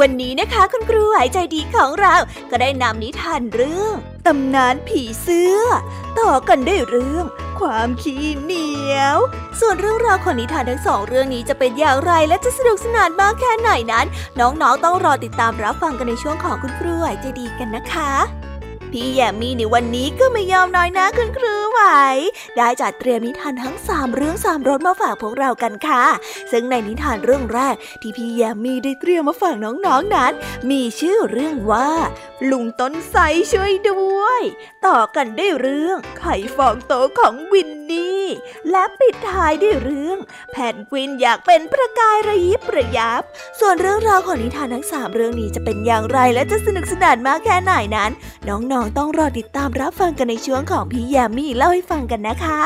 วันนี้นะคะคุณครูหายใจดีของเรา ก็ได้นำนิทานเรื่องตำนานผีเสื้อ ต่อกันด้วยเรื่อง ความขี้เหนียว ส่วนเรื่องราวของนิทานทั้งสองเรื่องนี้จะเป็นอย่างไรและจะสนุกสนานมากแค่ไหนนั้น น้องๆต้องรอติดตามรับฟังกันในช่วงของคุณครูหายใจดีกันนะคะ พี่แยมมี่ในวันนี้ก็ไม่ยอมน้อยนะคุณครูไหว ได้จัดเตรียมนิทานทั้งสามเรื่องสามรสมาฝากพวกเรากันค่ะ ซึ่งในนิทานเรื่องแรกที่พี่แยมมี่ได้เตรียมมาฝากน้องๆนนั้น มีชื่อเรื่องว่า ลุงต้นไทรช่วยด้วย ต่อกันได้เรื่องไข่ฟองโตของวินนี่ และปิดท้ายด้วยเรื่อง แพนกวินอยากเป็นประกายระยิบระยับ ส่วนเรื่องราวของนิทานทั้งสามเรื่องนี้จะเป็นอย่างไรและจะสนุกสนานมากแค่ไหนนั้น น้องๆต้องรอติดตามรับฟังกันในช่วงของพี่ยามีเล่าให้ฟังกันนะคะ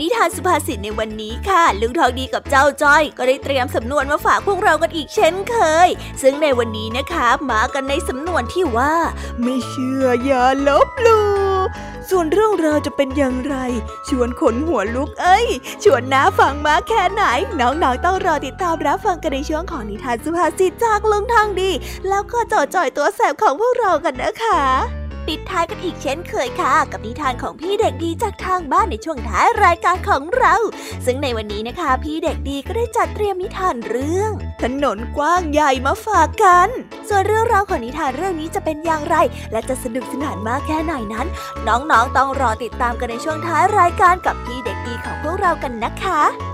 นิทานสุภาษิตในวันนี้ค่ะ ลุงทองดีกับเจ้าจ้อย ก็ได้เตรียมสำนวนมาฝากพวกเรากันอีกเช่นเคย ซึ่งในวันนี้นะคะมากันในสำนวนที่ว่า ไม่เชื่ออย่าลบหลู่ส่วนเรื่องราวจะเป็นอย่างไร ชวนขนหัวลุกเอ้ย ชวนน้าฟังมาแค่ไหน น้องๆต้องรอติดตามรับฟังกันในช่วงของนิทานสุภาษิตจากลุงทองดี แล้วก็จ่อจ่อยตัวแสบของพวกเรากันนะคะ ปิดท้ายกันอีกเช่นเคยค่ะ กับนิทานของพี่เด็กดีจากทางบ้านในช่วงท้ายรายการของเรา ซึ่งในวันนี้นะคะ พี่เด็กดีก็ได้จัดเตรียมนิทานเรื่อง ถนนกว้างใหญ่มาฝากกัน ส่วนเรื่องราวของนิทานเรื่องนี้จะเป็นอย่างไร และจะสนุกสนานมากแค่ไหนนั้น น้องๆต้องรอติดตามกันในช่วงท้ายรายการกับพี่เด็กดีของพวกเรากันนะคะ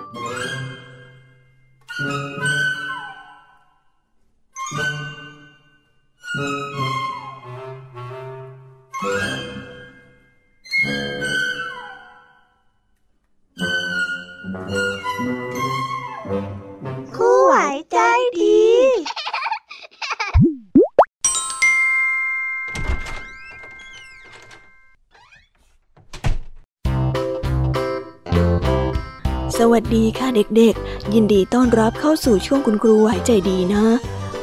สดีค่ะเด็กๆ ยินดีต้อนรับเข้าสู่ช่วงคุณครูไหวใจดีนะ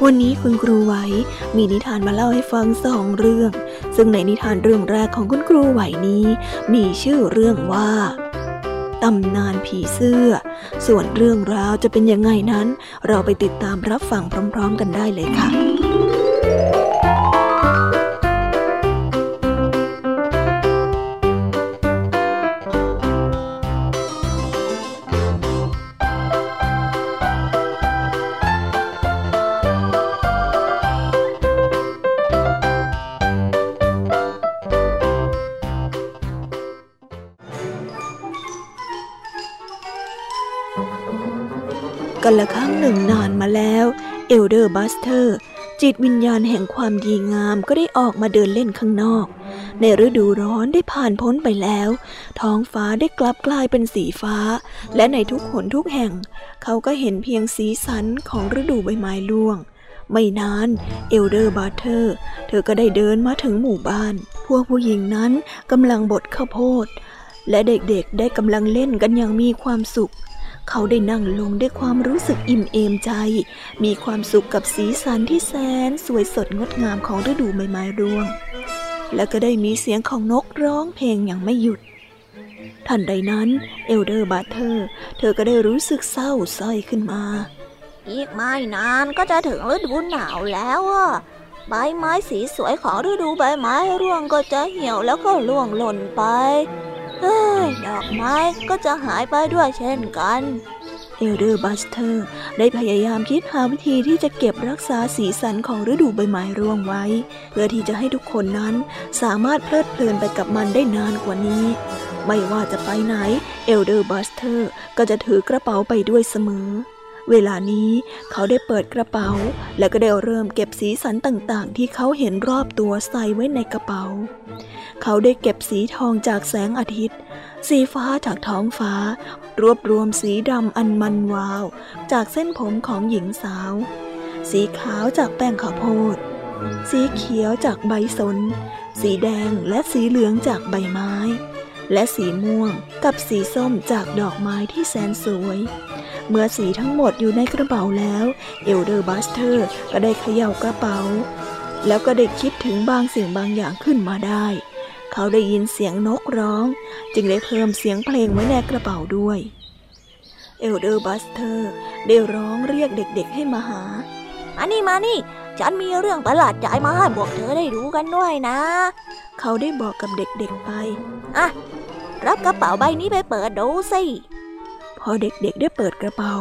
วันนี้คุณครูไหวมีนิทานมาเล่าให้ฟังสองเรื่อง ซึ่งในนิทานเรื่องแรกของคุณครูไหวนี้ มีชื่อเรื่องว่าตำนานผีเสื้อ ส่วนเรื่องราวจะเป็นยังไงนั้น เราไปติดตามรับฟังพร้อม ๆ กันได้เลยค่ะ กันละครั้งหนึ่งนานมาแล้ว Elder Brother จิตวิญญาณแห่งความดีงามก็ได้ออกมาเดินเล่นข้างนอก ในฤดูร้อนได้ผ่านพ้นไปแล้ว ท้องฟ้าได้กลับกลายเป็นสีฟ้า และในทุกหนทุกแห่ง เขาก็เห็นเพียงสีสันของฤดูใบไม้ร่วงไม่นาน Elder Brother เธอก็ได้เดินมาถึงหมู่บ้าน พวกผู้หญิงนั้นกำลังบดข้าวโพด และเด็กๆได้กำลังเล่นกันอย่างมีความสุข เขาได้นั่งลงด้วยความรู้สึกอิ่มเอมใจ มีความสุขกับสีสันที่แสนสวยสดงดงามของฤดูใบไม้ร่วง และก็ได้มีเสียงของนกร้องเพลงอย่างไม่หยุด ทันใดนั้น เอลเดอร์บาเทอร์เธอก็ได้รู้สึกเศร้าส้อยขึ้นมา อีกไม่นานก็จะถึงฤดูหนาวแล้วอะใบไม้สีสวยของฤดูใบไม้ร่วงก็จะเหี่ยวแล้วก็ร่วงหล่นไป ดอกไม้ก็จะหายไปด้วยเช่นกัน Elder Brother ได้พยายามคิดหาวิธีที่จะเก็บรักษาสีสันของฤดูใบไม้ร่วงไว้ เพื่อที่จะให้ทุกคนนั้นสามารถเพลิดเพลินไปกับมันได้นานกว่านี้ ไม่ว่าจะไปไหน Elder Brother ก็จะถือกระเป๋าไปด้วยเสมอ เวลานี้เขาได้เปิดกระเป๋า แล้วก็ได้เริ่มเก็บสีสันต่างๆ ที่เขาเห็นรอบตัวใส่ไว้ในกระเป๋า เขาได้เก็บสีทองจากแสงอาทิตย์ สีฟ้าจากท้องฟ้า รวบรวมสีดำอันมันวาว จากเส้นผมของหญิงสาว สีขาวจากแป้งข้าวโพด สีเขียวจากใบสน สีแดงและสีเหลืองจากใบไม้ และสีม่วงกับสีส้มจากดอกไม้ที่แสนสวยเมื่อสีทั้งหมดอยู่ในกระเป๋าแล้ว Elder Brother ก็ได้เขย่ากระเป๋า แล้วก็ได้คิดถึงบางสิ่งบางอย่างขึ้นมาได้ เขาได้ยินเสียงนกร้อง จึงได้เพิ่มเสียงเพลงไว้ในกระเป๋าด้วย Elder Brother ได้ร้องเรียกเด็กๆให้มาหา มานี่มานี่ ฉันมีเรื่องประหลาดใจมาให้พวกเธอได้รู้กันด้วยนะ เขาได้บอกกับเด็กๆไป อะ รับกระเป๋าใบนี้ไปเปิดดูสิพอเด็กๆได้เปิดกระเป๋า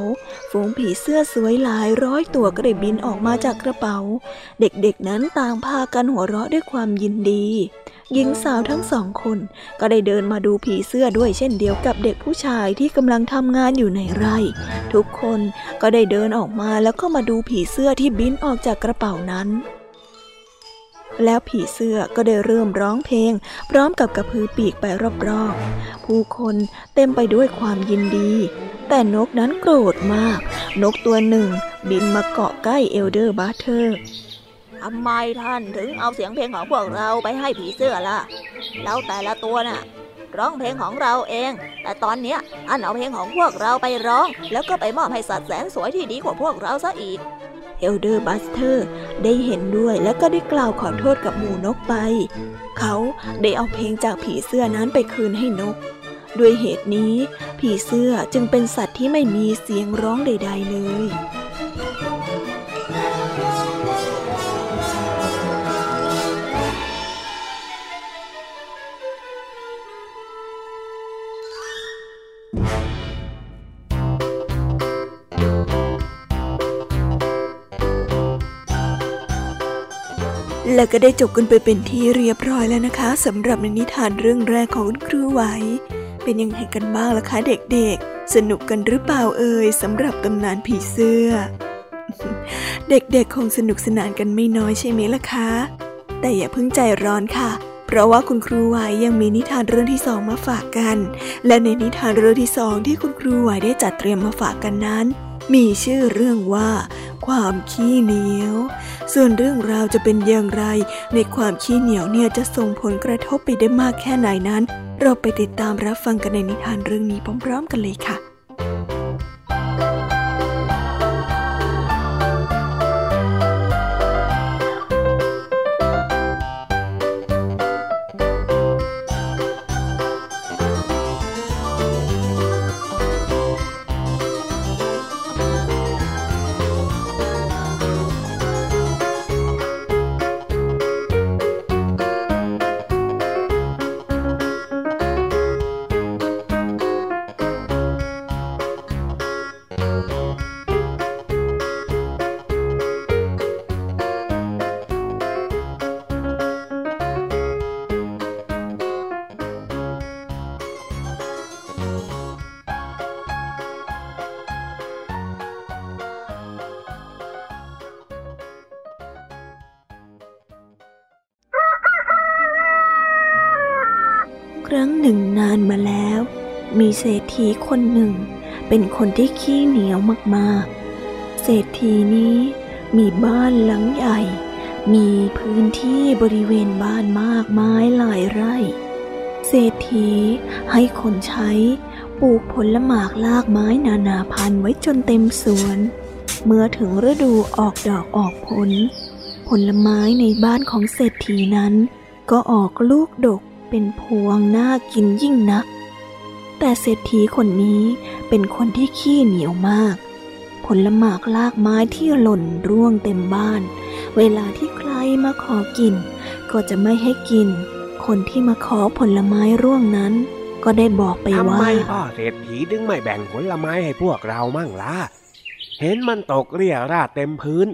ฝูงผีเสื้อสวยหลายร้อยตัวก็ได้บินออกมาจากกระเป๋า เด็กๆนั้นต่างพากันหัวเราะด้วยความยินดี หญิงสาวทั้งสองคนก็ได้เดินมาดูผีเสื้อด้วยเช่นเดียวกับเด็กผู้ชายที่กำลังทำงานอยู่ในไร่ ทุกคนก็ได้เดินออกมาแล้วก็มาดูผีเสื้อที่บินออกจากกระเป๋านั้น แล้วผีเสื้อก็ได้เริ่มร้องเพลง พร้อมกับกระพือปีกไปรอบๆ ผู้คนเต็มไปด้วยความยินดี แต่นกนั้นโกรธมาก นกตัวหนึ่ง บินมาเกาะใกล้เอลเดอร์บาเทอร์ ทำไมท่านถึงเอาเสียงเพลงของพวกเราไปให้ผีเสื้อล่ะ แล้วแต่ละตัวน่ะ ร้องเพลงของเราเอง แต่ตอนเนี้ยท่านเอาเพลงของพวกเราไปร้อง แล้วก็ไปมอบให้สัตว์แสนสวยที่ดีกว่าพวกเราซะอีก Elder Brother ได้เห็นด้วยและก็ได้กล่าวขอโทษกับหมู่นกไป เขาได้เอาเพลงจากผีเสื้อนั้นไปคืนให้นกด้วยเหตุนี้ ผีเสื้อจึงเป็นสัตว์ที่ไม่มีเสียงร้องใด ๆ เลย แล้วก็ได้จบกันไปเป็นที่เรียบร้อยแล้วนะคะสำหรับนิทานเรื่องแรกของคุณครูไหว เป็นยังไงกันบ้างล่ะคะเด็กๆ สนุกกันหรือเปล่าเอ่ยสำหรับตำนานผีเสื้อ เด็กๆคงสนุกสนานกันไม่น้อยใช่ไหมล่ะคะ แต่อย่าเพิ่งใจร้อนค่ะ เพราะว่าคุณครูไหวยังมีนิทานเรื่องที่สองมาฝากกัน และในนิทานเรื่องที่สองที่คุณครูไหวได้จัดเตรียมมาฝากกันนั้น มีชื่อเรื่องว่า ความขี้เหนียว ส่วนเรื่องราวจะเป็นอย่างไร ในความขี้เหนียวเนี่ยจะส่งผลกระทบไปได้มากแค่ไหนนั้น เราไปติดตามรับฟังกันในนิทานเรื่องนี้พร้อมๆกันเลยค่ะ แล้วมีเศรษฐีคนหนึ่ง เป็นคนที่ขี้เหนียวมากๆ เศรษฐีนี้มีบ้านหลังใหญ่ มีพื้นที่บริเวณบ้านมากมายหลายไร่ เศรษฐีให้คนใช้ปลูกผลหมากลากไม้นานาพันธุ์ไว้จนเต็มสวน เมื่อถึงฤดูออกดอกออกผล ผลไม้ในบ้านของเศรษฐีนั้น ก็ออกลูกดกเป็นพวงน่ากินยิ่งนัก แต่เศรษฐีคนนี้เป็นคนที่ขี้เหนียวมาก ผลหมากลากไม้ที่หล่นร่วงเต็มบ้าน เวลาที่ใครมาขอกิน ก็จะไม่ให้กิน คนที่มาขอผลไม้ร่วงนั้น ก็ได้บอกไปทำว่าไมพ่อเศรษฐีดึงไม่แบ่งผลไม้ให้พวกเรามั่งล่ะเห็นมันตกเรี่ยราดเต็มพื้น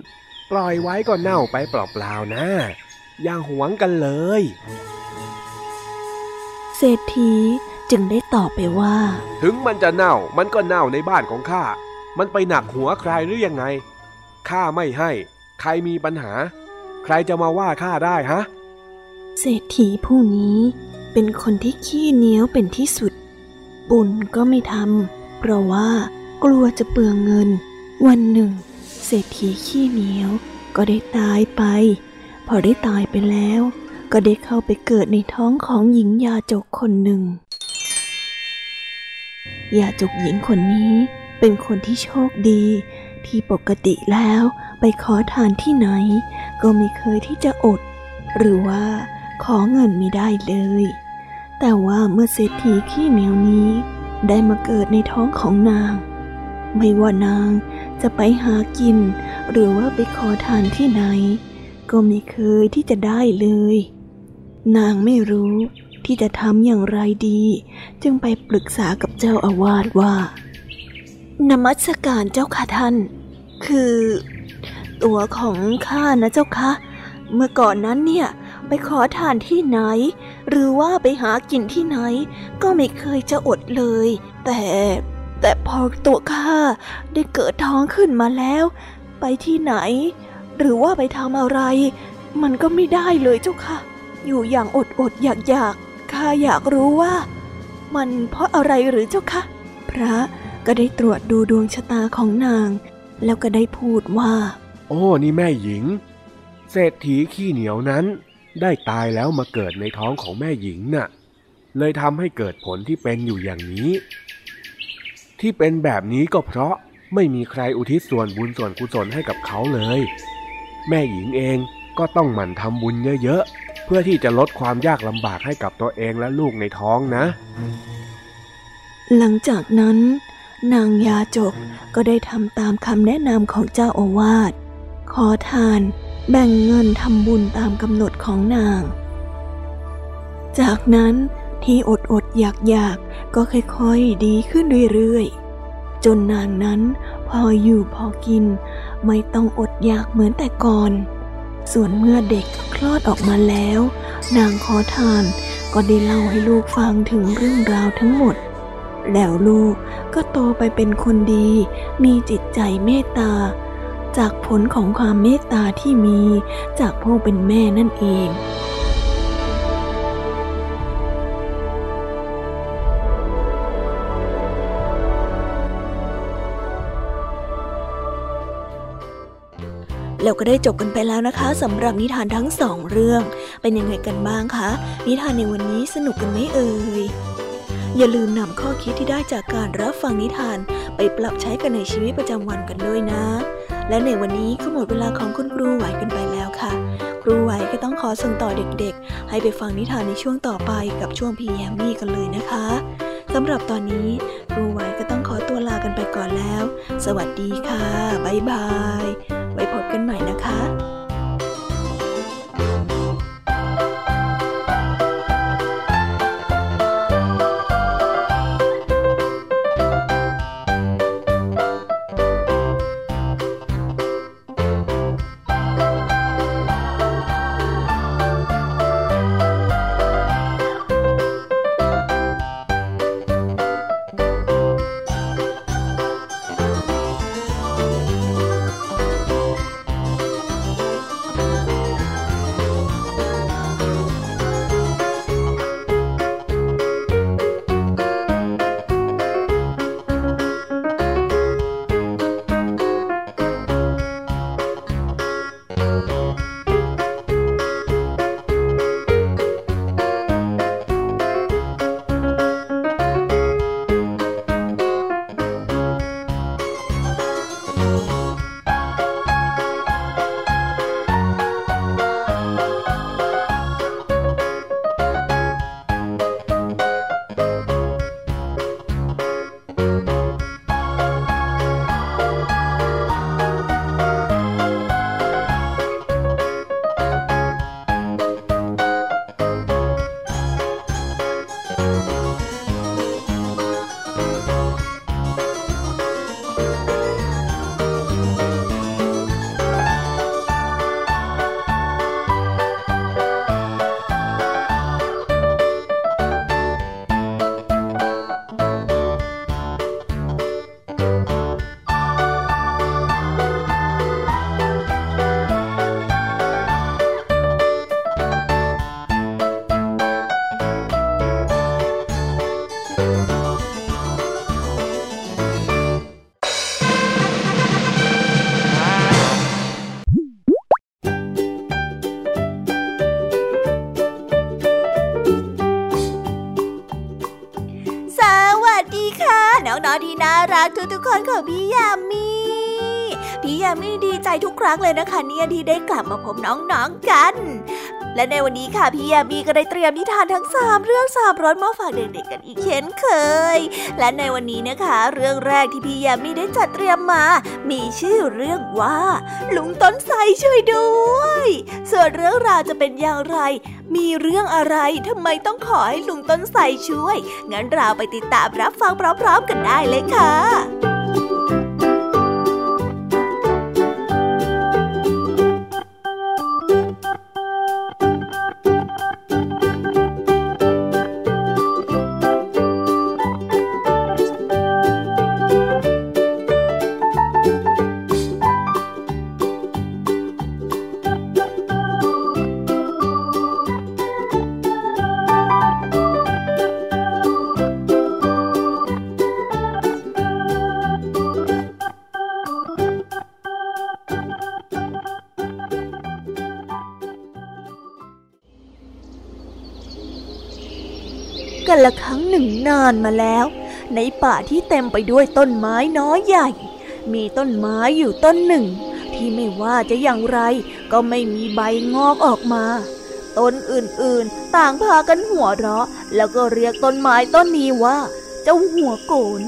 ปล่อยไว้ก็เน่าไปเปล่าๆนะอย่าหวงกันเลย เศรษฐี จึงจึงได้ตอบไปว่า ถึงมันจะเน่ามันก็เน่าในบ้านของข้า มันไปหนักหัวใครหรือยังไง ข้าไม่ให้ ใครมีปัญหา ใครจะมาว่าข้าได้ฮะ เศรษฐีผู้นี้เป็นคนที่ขี้เหนียวเป็นที่สุด บุญก็ไม่ทำเพราะว่ากลัวจะเปลืองเงิน วันหนึ่ง เศรษฐีขี้เหนียวก็ได้ตายไป พอได้ตายไปแล้ว ก็ได้เข้าไปเกิดในท้องของหญิงยาจกคนหนึ่ง ยาจุกหญิงคนนี้เป็นคนที่โชคดี ที่ปกติแล้วไปขอทานที่ไหน ก็ไม่เคยที่จะอด หรือว่าขอเงินไม่ได้เลย แต่ว่าเมื่อเศรษฐีขี้เหนียวนี้ ได้มาเกิดในท้องของนาง ไม่ว่านางจะไปหากิน หรือว่าไปขอทานที่ไหน ก็ไม่เคยที่จะได้เลย นางไม่รู้ ที่จะทำอย่างไรดี จึงไปปรึกษากับเจ้าอาวาสว่านมัสการเจ้าค่ะท่าน คือ ตัวของข้านะเจ้าคะเมื่อก่อนนั้นเนี่ยไปขอทานที่ไหน หรือว่าไปหากินที่ไหน ก็ไม่เคยจะอดเลย แต่แต่พอตัวข้าได้เกิดท้องขึ้นมาแล้ว ไปที่ไหน หรือว่าไปทำอะไร มันก็ไม่ได้เลยเจ้าค่ะ อยู่อย่างอดอดอยากอยาก ข้าอยากรู้ว่า มันเพราะอะไรหรือเจ้าคะ พระก็ได้ตรวจดูดวงชะตาของนาง แล้วก็ได้พูดว่า โอ้นี่แม่หญิง เศรษฐีขี้เหนียวนั้น ได้ตายแล้วมาเกิดในท้องของแม่หญิงน่ะ เลยทำให้เกิดผลที่เป็นอยู่อย่างนี้ ที่เป็นแบบนี้ก็เพราะไม่มีใครอุทิศส่วนบุญส่วนกุศลให้กับเขาเลย แม่หญิงเองก็ต้องหมั่นทำบุญเยอะๆ เพื่อที่จะลดความยากลำบากให้กับตัวเองและลูกในท้องนะ หลังจากนั้น นางยาจกก็ได้ทำตามคำแนะนำของเจ้าอาวาสขอทานแบ่งเงินทำบุญตามกำหนดของนาง จากนั้นที่อดอดอยากอยากก็ค่อยๆดีขึ้นเรื่อยๆ จนนางนั้นพออยู่พอกิน ไม่ต้องอดอยากเหมือนแต่ก่อน ส่วนเมื่อเด็กคลอดออกมาแล้ว นางขอทานก็ได้เล่าให้ลูกฟังถึงเรื่องราวทั้งหมด แล้วลูกก็โตไปเป็นคนดี มีจิตใจเมตตา จากผลของความเมตตาที่มีจากผู้เป็นแม่นั่นเอง แล้วก็ได้จบกันไปแล้วนะคะสำหรับนิทานทั้งสองเรื่อง เป็นยังไงกันบ้างคะ นิทานในวันนี้สนุกกันไหมเอ่ยอย่าลืมนำข้อคิดที่ได้จากการรับฟังนิทานไปปรับใช้กันในชีวิตประจำวันกันด้วยนะ และในวันนี้ก็หมดเวลาของคุณครูไหวกันไปแล้วค่ะ ครูไหวก็ต้องขอส่งต่อเด็กๆ ให้ไปฟังนิทานในช่วงต่อไปกับช่วงพีแอมมี่กันเลยนะคะ สำหรับตอนนี้ครูไหวก็ต้องขอตัวลากันไปก่อนแล้ว สวัสดีค่ะ บ๊ายบาย ไว้พบกันใหม่นะคะ รั้งเลยนะคะเนี่ยที่ได้กลับมาพบน้องๆกัน และในวันนี้ค่ะพี่ยามีก็ได้เตรียมนิทานทั้งสามเรื่องสามรสมาฝากเด็กๆกันอีกเช่นเคย และในวันนี้นะคะ เรื่องแรกที่พี่ยามีได้จัดเตรียมมา มีชื่อเรื่องว่าลุงต้นไทรช่วยด้วย ส่วนเรื่องราวจะเป็นอย่างไร มีเรื่องอะไรทำไมต้องขอให้ลุงต้นไทรช่วย งั้นเราไปติดตามรับฟังพร้อมๆกันได้เลยค่ะานมาแล้ว ในป่าที่เต็มไปด้วยต้นไม้น้อยใหญ่ มีต้นไม้อยู่ต้นหนึ่ง ที่ไม่ว่าจะอย่างไร ก็ไม่มีใบงอกออกมาต้นอื่นๆ ต่างพากันหัวเราะ แล้วก็เรียกต้นไม้ต้นนี้ว่า เจ้าหัวโกน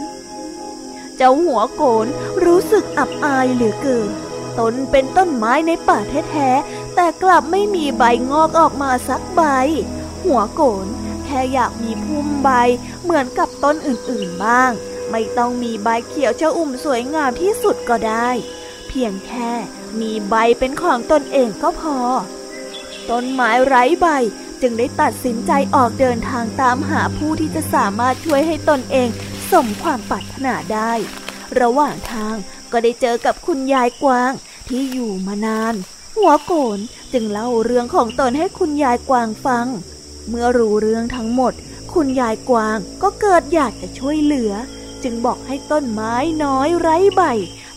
เจ้าหัวโกนรู้สึกอับอายเหลือเกินตนเป็นต้นไม้ในป่าแท้ๆแต่กลับไม่มีใบงอกออกมาสักใบ หัวโกน แค่อยากมีพุ่มใบเหมือนกับต้นอื่นๆบ้าง ไม่ต้องมีใบเขียวชอุ่มสวยงามที่สุดก็ได้ เพียงแค่มีใบเป็นของตนเองก็พอ ต้นไม้ไร้ใบจึงได้ตัดสินใจออกเดินทางตามหาผู้ที่จะสามารถช่วยให้ตนเองสมความปรารถนาได้ ระหว่างทางก็ได้เจอกับคุณยายกวางที่อยู่มานาน หัวโกนจึงเล่าเรื่องของตนให้คุณยายกวางฟัง เมื่อรู้เรื่องทั้งหมด คุณยายกวางก็เกิดอยากจะช่วยเหลือ จึงบอกให้ต้นไม้น้อยไร้ใบ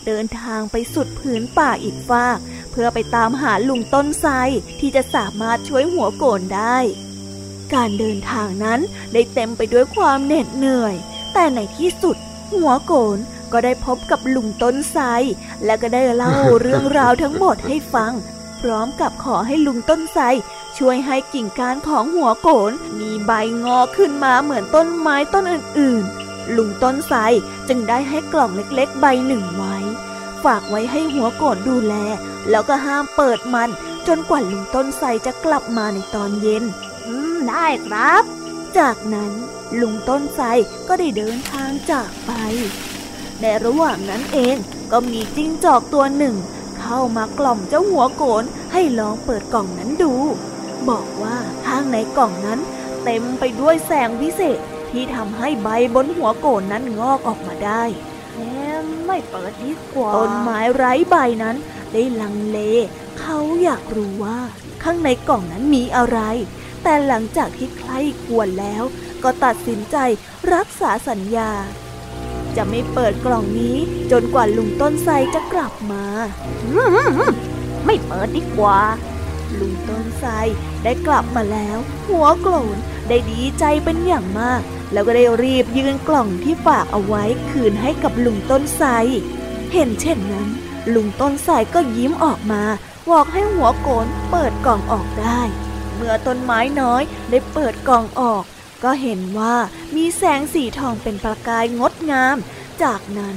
เดินทางไปสุดผืนป่าอีกฟาก เพื่อไปตามหาลุงต้นไทรที่จะสามารถช่วยหัวโกนได้ การเดินทางนั้นได้เต็มไปด้วยความเหน็ดเหนื่อย แต่ในที่สุด หัวโกนก็ได้พบกับลุงต้นไทรและก็ได้เล่าเรื่องราวทั้งหมดให้ฟัง พร้อมกับขอให้ลุงต้นไทร ช่วยให้กิ่งก้านของหัวโกนมีใบงอขึ้นมาเหมือนต้นไม้ต้นอื่นๆ ลุงต้นไทรจึงได้ให้กล่องเล็กๆ ใบหนึ่งไว้ ฝากไว้ให้หัวโกนดูแล แล้วก็ห้ามเปิดมัน จนกว่าลุงต้นไทรจะกลับมาในตอนเย็น อืม ได้ครับ จากนั้นลุงต้นไทรก็ได้เดินทางจากไป ในระหว่างนั้นเองก็มีจิ้งจอกตัวหนึ่ง เข้ามากล่อมเจ้าหัวโกนให้ลองเปิดกล่องนั้นดู บอกว่าข้างในกล่องนั้น เต็มไปด้วยแสงวิเศษที่ทำให้ใบบนหัวโกนนั้นงอกออกมาได้แหมไม่เปิดดีกว่าต้นไม้ไร้ใบนั้น ได้ลังเล เขาอยากรู้ว่า ข้างในกล่องนั้นมีอะไร แต่หลังจากที่ใครควรแล้ว ก็ตัดสินใจรักษาสัญญา จะไม่เปิดกล่องนี้จนกว่าลุงต้นไทรจะกลับมา ไม่เปิดดีกว่า ลุงต้นไทรได้กลับมาแล้ว หัวโกรนได้ดีใจเป็นอย่างมาก แล้วก็ได้รีบยื่นกล่องที่ฝากเอาไว้คืนให้กับลุงต้นไทรเห็นเช่นนั้น ลุงต้นไทรก็ยิ้มออกมาบอกให้หัวโกนเปิดกล่องออกได้ เมื่อต้นไม้น้อยได้เปิดกล่องออก ก็เห็นว่ามีแสงสีทองเป็นประกายงดงาม จากนั้น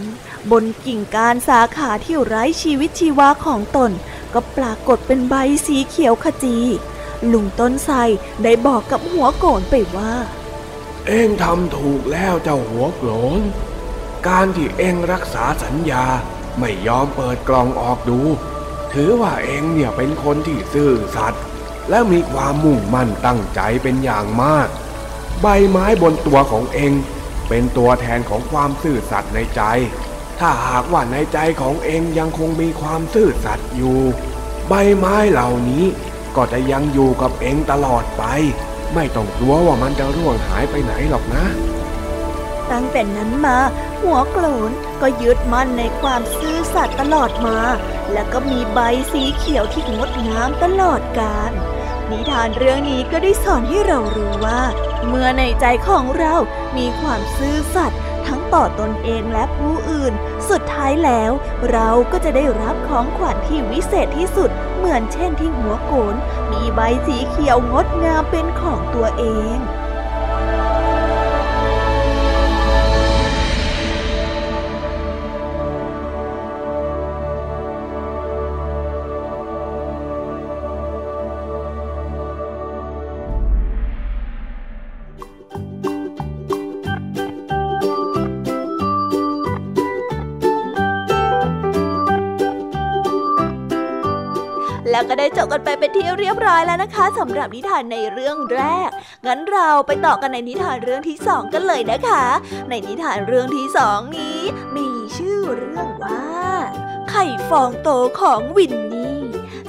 บนกิ่งการสาขาที่ไร้ชีวิตชีวาของตน ก็ปรากฏเป็นใบสีเขียวขจี ลุงต้นไทรได้บอกกับหัวโกนไปว่า เอ็งทำถูกแล้วเจ้าหัวโกรนการที่เอ็งรักษาสัญญาไม่ยอมเปิดกล่องออกดู ถือว่าเอ็งเนี่ยเป็นคนที่ซื่อสัตย์และมีความมุ่งมั่นตั้งใจเป็นอย่างมาก ใบไม้บนตัวของเอ็งเป็นตัวแทนของความซื่อสัตย์ในใจ ถ้าหากว่าในใจของเองยังคงมีความซื่อสัตย์อยู่ ใบไม้เหล่านี้ก็จะยังอยู่กับเองตลอดไป ไม่ต้องกลัวว่ามันจะร่วงหายไปไหนหรอกนะ ตั้งแต่นั้นมา หัวโกรนก็ยึดมั่นในความซื่อสัตย์ตลอดมา และก็มีใบสีเขียวที่งดงามตลอดกาลนิทานเรื่องนี้ก็ได้สอนให้เรารู้ว่า เมื่อในใจของเรามีความซื่อสัตย์ ทั้งต่อตนเองและผู้อื่น สุดท้ายแล้ว เราก็จะได้รับของขวัญที่วิเศษที่สุด เหมือนเช่นที่หัวโกน มีใบสีเขียวงดงามเป็นของตัวเอง ก็ได้จบกันไปเป็นที่เรียบร้อยแล้วนะคะสำหรับนิทานในเรื่องแรก งั้นเราไปต่อกันในนิทานเรื่องที่สองกันเลยนะคะ ในนิทานเรื่องที่สองนี้ มีชื่อเรื่องว่า ไข่ฟองโตของวินนี่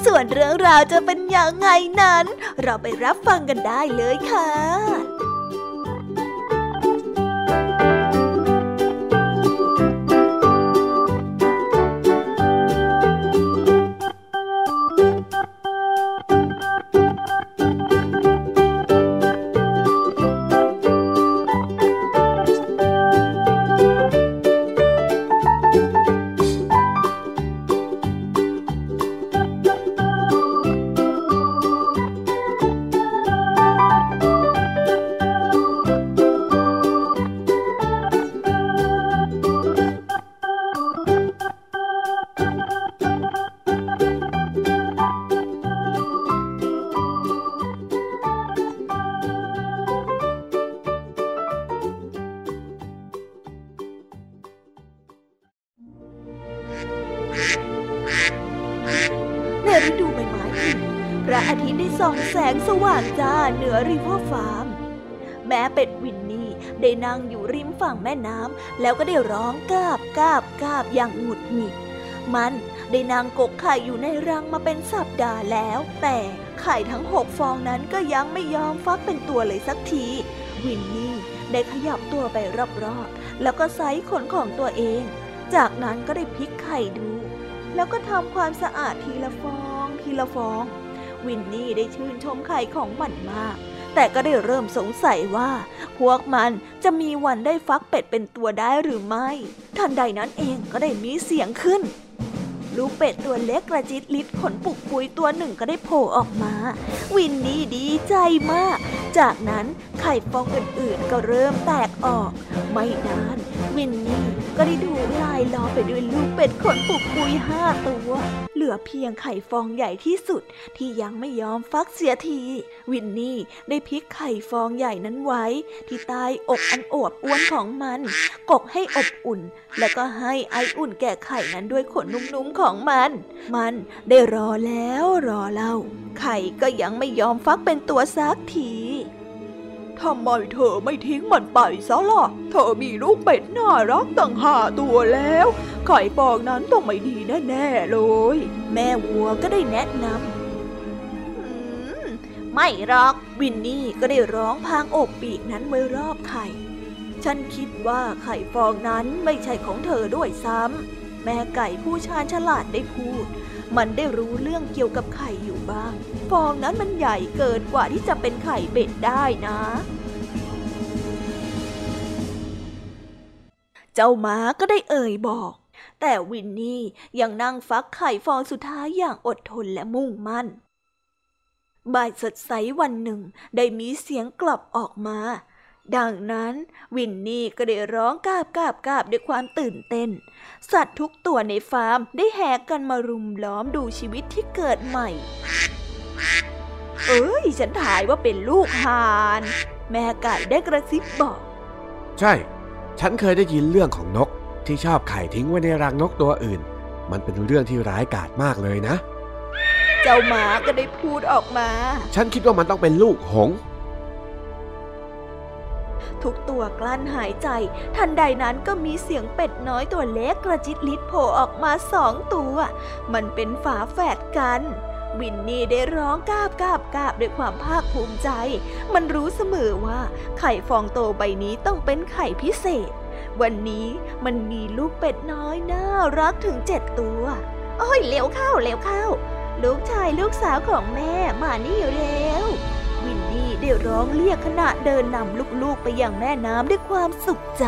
ส่วนเรื่องราวจะเป็นอย่างไงนั้น เราไปรับฟังกันได้เลยค่ะ แล้วก็ได้ร้องกาบกาบกาบอย่างหงุดหงิด มันได้นางกกไข่อยู่ในรังมาเป็นสัปดาห์แล้ว แต่ไข่ทั้งหกฟองนั้นก็ยังไม่ยอมฟักเป็นตัวเลยสักที วินนี่ได้ขยับตัวไปรอบๆแล้วก็ไซขนของตัวเอง จากนั้นก็ได้พลิกไข่ดู แล้วก็ทำความสะอาดทีละฟอง ทีละฟอง วินนี่ได้ชื่นชมไข่ของมันมาก แต่ก็ได้เริ่มสงสัยว่า พวกมันจะมีวันได้ฟักเป็ดเป็นตัวได้หรือไม่ ทันใดนั้นเองก็ได้มีเสียงขึ้น ลูกเป็ดตัวเล็กกระจิตลิดขนปุกปุยตัวหนึ่งก็ได้โผล่ออกมา วินนี่ดีใจมาก จากนั้นไข่ฟองอื่นๆก็เริ่มแตกออก ไม่นาน วินนี่ ก็ได้ถูลายล้อไปด้วยลูกเป็ดขนปุกปุยห้าตัว เหลือเพียงไข่ฟองใหญ่ที่สุดที่ยังไม่ยอมฟักเสียที วินนี่ได้พลิกไข่ฟองใหญ่นั้นไว้ ที่ใต้อกอันอบอ้วนของมัน กกให้อบอุ่น แล้วก็ให้ไออุ่นแก่ไข่นั้นด้วยขนนุ่มๆของมัน มันได้รอแล้วรอเล่า ไข่ก็ยังไม่ยอมฟักเป็นตัวซักที ทำไมเธอไม่ทิ้งมันไปซะล่ะ เธอมีลูกเป็ดน่ารักตั้งห้าตัวแล้ว ไข่ฟองนั้นต้องไม่ดีแน่ๆเลย แม่วัวก็ได้แนะนำไม่หรอกวินนี่ก็ได้ร้องพางอกปีกนั้นไว้รอบไข่ ฉันคิดว่าไข่ฟองนั้นไม่ใช่ของเธอด้วยซ้ำแม่ไก่ผู้ชาญฉลาดได้พูด มันได้รู้เรื่องเกี่ยวกับไข่อยู่บ้าง ฟองนั้นมันใหญ่เกินกว่าที่จะเป็นไข่เป็ดได้นะ เจ้าม้าก็ได้เอ่ยบอก แต่วินนี่ยังนั่งฟักไข่ฟองสุดท้ายอย่างอดทนและมุ่งมั่น บ่ายสดใสวันหนึ่งได้มีเสียงกลับออกมาดังนั้นวินนี่ก็ได้ร้องกาบกาบกาบด้วยความตื่นเต้น สัตว์ทุกตัวในฟาร์มได้แห่กันมารุมล้อมดูชีวิตที่เกิดใหม่ เอ้ย ฉันถ่ายว่าเป็นลูกห่าน แม่ไก่ได้กระซิบบอก ใช่ ฉันเคยได้ยินเรื่องของนกที่ชอบไข่ทิ้งไว้ในรังนกตัวอื่น มันเป็นเรื่องที่ร้ายกาจมากเลยนะ เจ้าหมาก็ได้พูดออกมา ฉันคิดว่ามันต้องเป็นลูกหง ทุกตัวกลั้นหายใจ ทันใดนั้นก็มีเสียงเป็ดน้อยตัวเล็กกระจิตลิดโผล่ออกมาสองตัว มันเป็นฝาแฝดกันวินนี่ได้ร้องกาบกาบกาบด้วยความภาคภูมิใจ มันรู้เสมอว่าไข่ฟองโตใบนี้ต้องเป็นไข่พิเศษ วันนี้มันมีลูกเป็ดน้อยน่ารักถึงเจ็ดตัว โอ้ยเร็วเข้าเร็วเข้า ลูกชายลูกสาวของแม่มานี่เร็ววินนี่ ได้ร้องเรียกขณะเดินนำลูกๆไปยังแม่น้ำด้วยความสุขใจ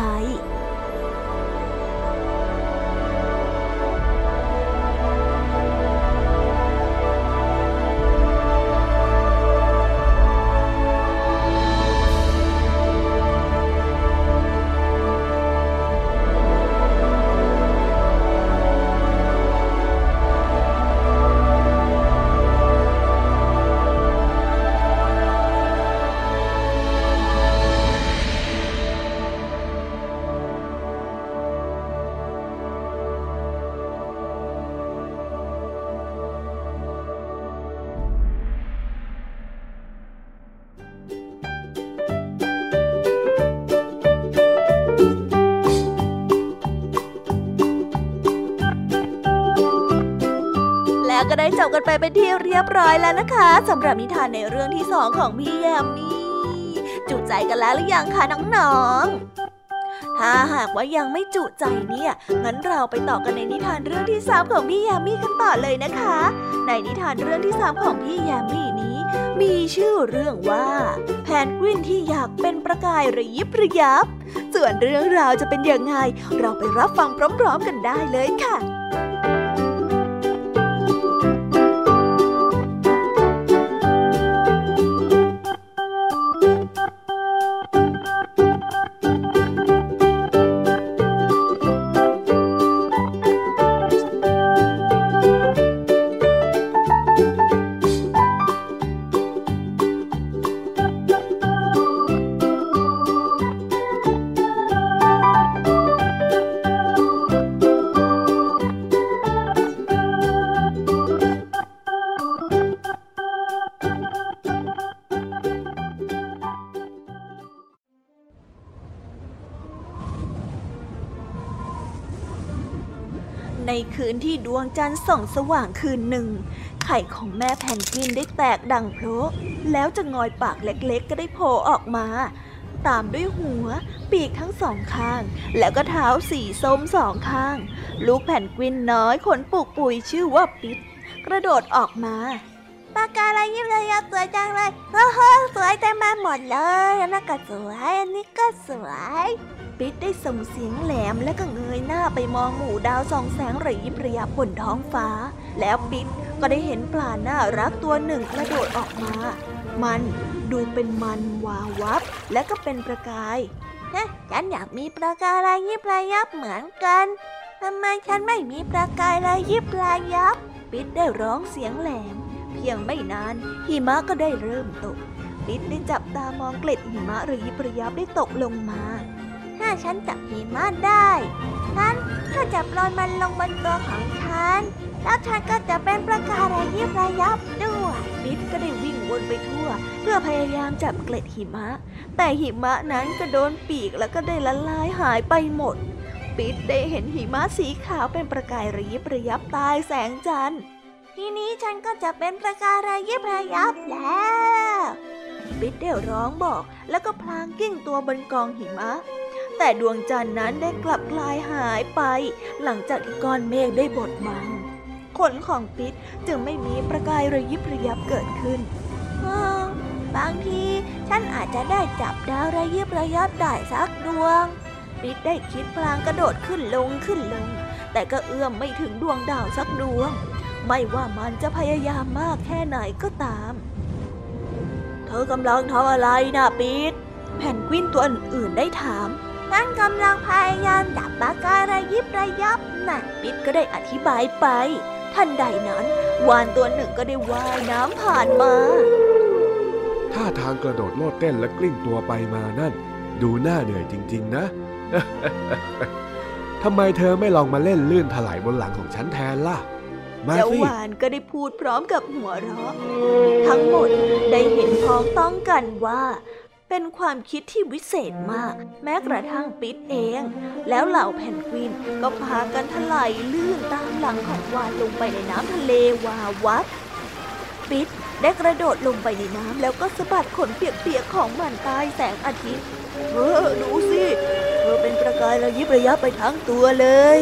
บกันไปเป็นที่เรียบร้อยแล้วนะคะสำหรับนิทานในเรื่องที่สองของพี่แยมมี่จุใจกันแล้วหรือยังคะน้องๆ ถ้าหากว่ายังไม่จุใจเนี่ย งั้นเราไปต่อกันในนิทานเรื่องที่สามของพี่แยมมี่กันต่อเลยนะคะ ในนิทานเรื่องที่สามของพี่แยมมี่นี้ มีชื่อเรื่องว่า แพนกวินที่อยากเป็นประกายระยิบระยับ ส่วนเรื่องราวจะเป็นยังไง เราไปรับฟังพร้อม ๆ กันได้เลยค่ะ ดวงจันทร์ส่องสว่างคืนหนึ่ง ไข่ของแม่แพนกวินได้แตกดังโผล่แล้วจะงอยปากเล็กๆ ก็ได้โผล่ออกมา ตามด้วยหัว ปีกทั้งสองข้าง แล้วก็เท้าสีส้มสองข้าง ลูกแพนกวินน้อยขนปุกปุยชื่อว่าปิด กระโดดออกมาปากกาอะไรยิบเลยสวยจังเลยเฮ้อสวยเต็มมาหมดเลยอันนั้นก็สวยอันนี้ก็สวย ปิดได้ส่งเสียงแหลมและก็เงยหน้าไปมองหมู่ดาวส่องแสงระยิบระยับบนท้องฟ้า แล้วปิดก็ได้เห็นปลาน่ารักตัวหนึ่งกระโดดออกมา มันดูเป็นมันวาวับ และก็เป็นประกายฮะฉันอยากมีประกายระยิบระยับเหมือนกันทำไมฉันไม่มีประกายระยิบระยับ ปิดได้ร้องเสียงแหลม เพียงไม่นานหิมะก็ได้เริ่มตกปิดได้จับตามองเกล็ดหิมะระยิบระยับได้ตกลงมา ถ้าฉันจับหิมะได้ฉันก็จะปล่อยมันลงบนตัวของฉัน แล้วฉันก็จะเป็นประกายระยิบระยับด้วยปิดก็ได้วิ่งวนไปทั่ว เพื่อพยายามจับเกล็ดหิมะ แต่หิมะนั้นก็โดนปีกแล้วก็ได้ละลายหายไปหมด ปิดได้เห็นหิมะสีขาวเป็นประกายระยิบระยับตายแสงจันทร์ทีนี้ฉันก็จะเป็นประกายระยิบระยับแล้วปิดได้ร้องบอกแล้วก็พลางกิ้งตัวบนกองหิมะ แต่ดวงจันทร์นั้นได้กลับกลายหายไป หลังจากที่ก้อนเมฆได้บดบังขนของปิดจึงไม่มีประกายระยิบระยับเกิดขึ้นบางทีฉันอาจจะได้จับดาวระยิบระยับได้สักดวง ปิดได้คิดพลางกระโดดขึ้นลงขึ้นลง แต่ก็เอื้อมไม่ถึงดวงดาวสักดวง ไม่ว่ามันจะพยายามมากแค่ไหนก็ตาม เธอกำลังทำอะไรนะปิดแผ่นกวินตัวอื่นๆได้ถาม ฉันกำลังพยายามดับปากการะยิบระยับน่ะปิดก็ได้อธิบายไป ทันใดนั้น วานตัวหนึ่งก็ได้ว่ายน้ำผ่านมาท่าทางกระโดดโลดเต้นและกลิ้งตัวไปมานั่น ดูน่าเหนื่อยจริง ๆ นะทำไมเธอไม่ลองมาเล่นลื่นถลายบนหลังของฉันแทนล่ะมาเจ้าสิวานก็ได้พูดพร้อมกับหัวเราะ ทั้งหมดได้เห็นพ้องต้องกันว่า เป็นความคิดที่วิเศษมาก แม้กระทั่งปิดเอง แล้วเหล่าแพนกวินก็พากันถลายลื่นตามหลังของวานลงไปในน้ำทะเลวาวับปิดได้กระโดดลงไปในน้ำแล้วก็สะบัดขนเปียกๆของมันใต้แสงอาทิตย์เออดูสิเธอเป็นประกายระยิบระยับไปทั้งตัวเลย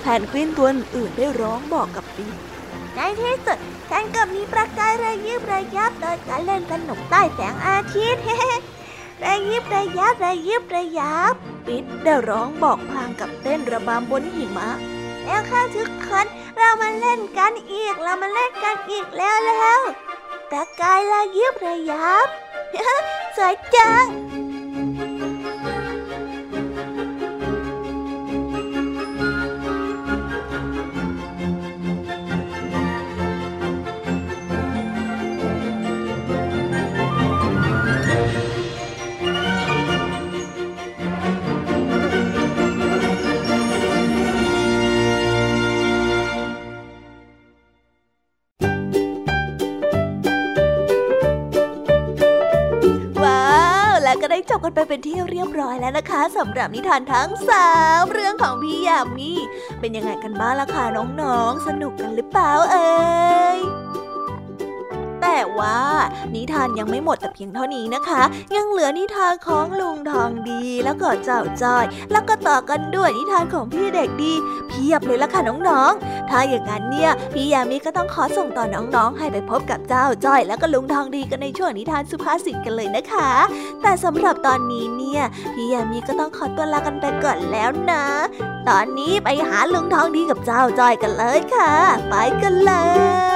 แพนกวินตัวอื่นได้ร้องบอกกับปิดในที่สุด ฉันก็มีประกายระยิบระยับโดยการเล่นสนุกใต้แสงอาทิตย์ระยิบระยับระยิบระยับปิดได้ร้องบอกพลางกับเต้นระบำบนหิมะ แล้วข้าทุกคนเรามาเล่นกันอีกเรามาเล่นกันอีกแล้วแล้วประกายระยิบระยับสวยจัง ได้กันไปเป็นที่เรียบร้อยแล้วนะคะสำหรับนิทานทั้งสามเรื่องของพี่ยามีเป็นยังไงกันบ้างล่ะคะน้องๆ สนุกกันหรือเปล่าเอ่ย แต่ว่านิทานยังไม่หมดแต่เพียงเท่านี้นะคะ ยังเหลือนิทานของลุงทองดีแล้วก็เจ้าจอย แล้วก็ต่อกันด้วยนิทานของพี่เด็กดีเพียบเลยละค่ะน้องๆ ถ้าอย่างนั้นเนี่ยพี่ยามีก็ต้องขอส่งต่อน้องๆ ให้ไปพบกับเจ้าจอย แล้วก็ลุงทองดีกันในช่วงนิทานสุภาษิตกันเลยนะคะ แต่สำหรับตอนนี้เนี่ยพี่ยามีก็ต้องขอตัวลากันไปก่อนแล้วนะ ตอนนี้ไปหาลุงทองดีกับเจ้าจอยกันเลยค่ะ ไปกันเลย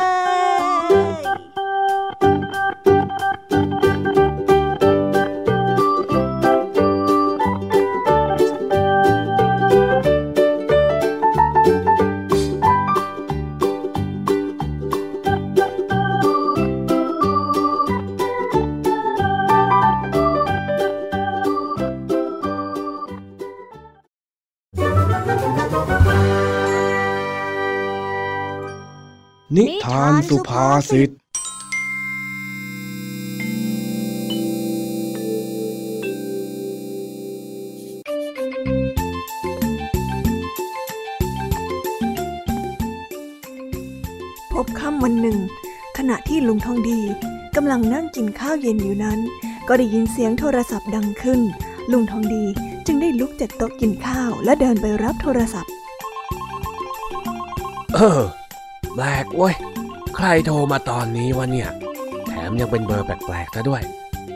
สุภาษิตพบค่ำวันหนึ่ง ขณะที่ลุงทองดีกำลังนั่งกินข้าวเย็นอยู่นั้น ก็ได้ยินเสียงโทรศัพท์ดังขึ้น ลุงทองดีจึงได้ลุกจากโต๊ะกินข้าว และเดินไปรับโทรศัพท์ เออแปลกเว้ย ใครโทรมาตอนนี้วะเนี่ย แถมยังเป็นเบอร์แปลกๆซะด้วย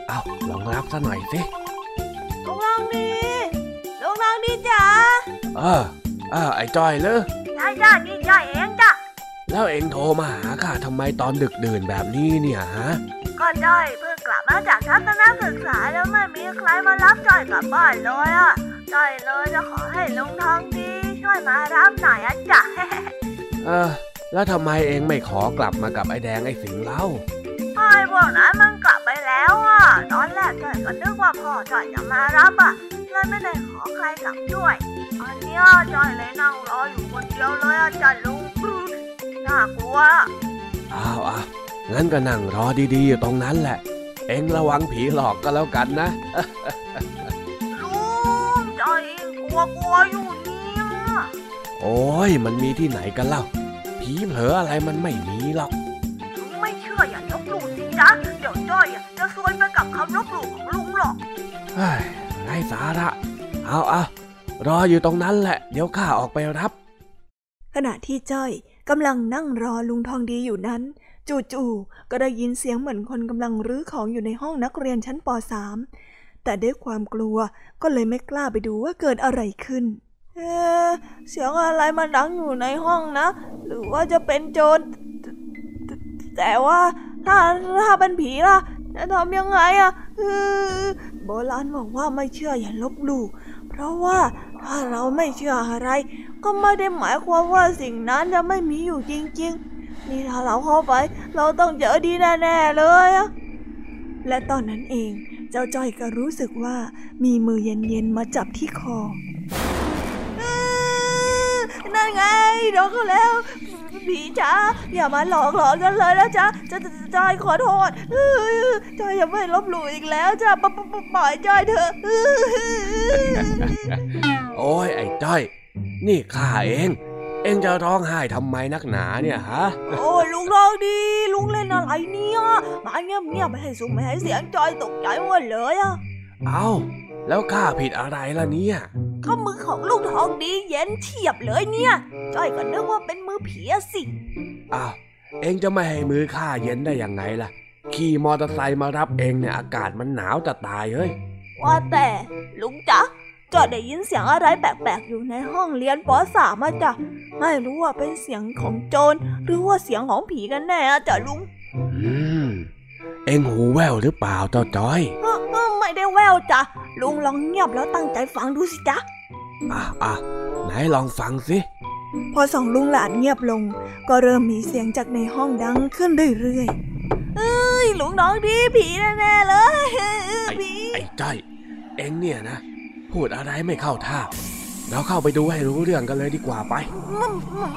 เอาลองรับซะหน่อยสิลุงทองดีลุงทองดีจ๋าเออเออไอ้จ้อยเลยใช่จ้านี่จ้าเองจ้ะแล้วเองโทรมาหาข้าทำไมตอนดึกดื่นแบบนี้เนี่ยฮะก็จ้อยเพิ่งกลับมาจากทัศนศึกษาแล้วไม่มีใครมารับจ้อยกลับบ้านเลยอะจ้อยเลยจะขอให้ลุงทองดีช่วยมารับหน่อยอะจ้ะเออ แล้วทำไมเองไม่ขอกลับมากับไอ้แดงไอ้สิงเล่าไอ้พวกนั้นมันกลับไปแล้วอะ ตอนแรกจอยก็นึกว่าพ่อจอยจะมารับอะเลยไม่ได้ขอใครกลับด้วยอันเนี้ยจอยเลยนั่งรออยู่คนเดียวเลยอะจ้ะลุงน่ากลัวอ้าวอ้าวงั้นก็นั่งรอดีๆอยู่ตรงนั้นแหละ เองระวังผีหลอกก็แล้วกันนะลุงจอยเองกลัวกลัวอยู่เนี่ยโอ้ยมันมีที่ไหนกันเล่า ผีเผลออะไรมันไม่มีหรอกลุงไม่เชื่ออย่าลบหลู่สิจ๊ะเดี๋ยวจอยอะจะซวยไปกับคำลบหลู่ของลุงหรอกเฮ้ยไร้สาระ เอาเอารออยู่ตรงนั้นแหละ เดี๋ยวข้าออกไปรับ ขณะที่จ้อยกำลังนั่งรอลุงทองดีอยู่นั้น จู่ๆก็ได้ยินเสียงเหมือนคนกำลังรื้อของอยู่ในห้องนักเรียนชั้นป .3 แต่ด้วยความกลัวก็เลยไม่กล้าไปดูว่าเกิดอะไรขึ้น เอเสียงอะไรมาดังอยู่ในห้องนะ หรือว่าจะเป็นโจร แต่ว่าถ้าถ้าเป็นผีล่ะ จะทำยังไงอะโบราณบอกว่าไม่เชื่ออย่าลบหลู่เพราะว่าถ้าเราไม่เชื่ออะไร ก็ไม่ได้หมายความว่าสิ่งนั้นจะไม่มีอยู่จริง ๆ นี่ถ้าเราเข้าไป เราต้องเจอดีแน่ๆเลยอะและตอนนั้นเอง เจ้าจ้อยก็รู้สึกว่ามีมือเย็นๆมาจับที่คอ นั่นไงโดนเขาแล้วผีจ้าอย่ามาหลอกหลอนกันเลยนะจ๊ะจะจะจะจ้อยขอโทษเอ้ยจ้อยอย่าไม่ลบหลู่อีกแล้วจ้ะปปปปล่อยจ้อยเถอะเอ้ยโอ้ยไอ้จ้อย นี่ข้าเองเองจะร้องไห้ทำไมนักหนาเนี่ยฮะ โอ้ยลุงทองดี ลุงเล่นอะไรเนี่ยมาเงียบเงียบๆไม่ให้สุ่มไม่ให้เสียงจอยตกใจหมดเลยอะเอาแล้วข้าผิดอะไรล่ะเนี่ย ข้อมือของลุงทองดีเย็นเฉียบเลยเนี่ยจอยก็นึกว่าเป็นมือผีอะสิ อ้าว เองจะไม่ให้มือข้าเย็นได้ยังไงล่ะ ขี่มอเตอร์ไซค์มารับเองเนี่ยอากาศมันหนาวจะตายเฮ้ย ว่าแต่ลุงจ๊ะจอยได้ยินเสียงอะไรแปลกๆอยู่ในห้องเรียนปสามอะจ้ะ ไม่รู้ว่าเป็นเสียงของโจรหรือว่าเสียงของผีกันแน่อะจ้ะลุง อืม เองหูแว่วหรือเปล่าเจ้าจ้อยเออเออไม่ได้แววจ้ะ ลุงลองเงียบแล้วตั้งใจฟังดูสิจ๊ะ อะอะไหนลองฟังสิ พอสองลุงหลานเงียบลง ก็เริ่มมีเสียงจากในห้องดังขึ้นเรื่อยเอ้ยลุงน้องดีผีแน่ๆเลยไอ้ผีไอ้จ้อย เองเนี่ยนะ พูดอะไรไม่เข้าท่า เราเข้าไปดูให้รู้เรื่องกันเลยดีกว่าไปไม่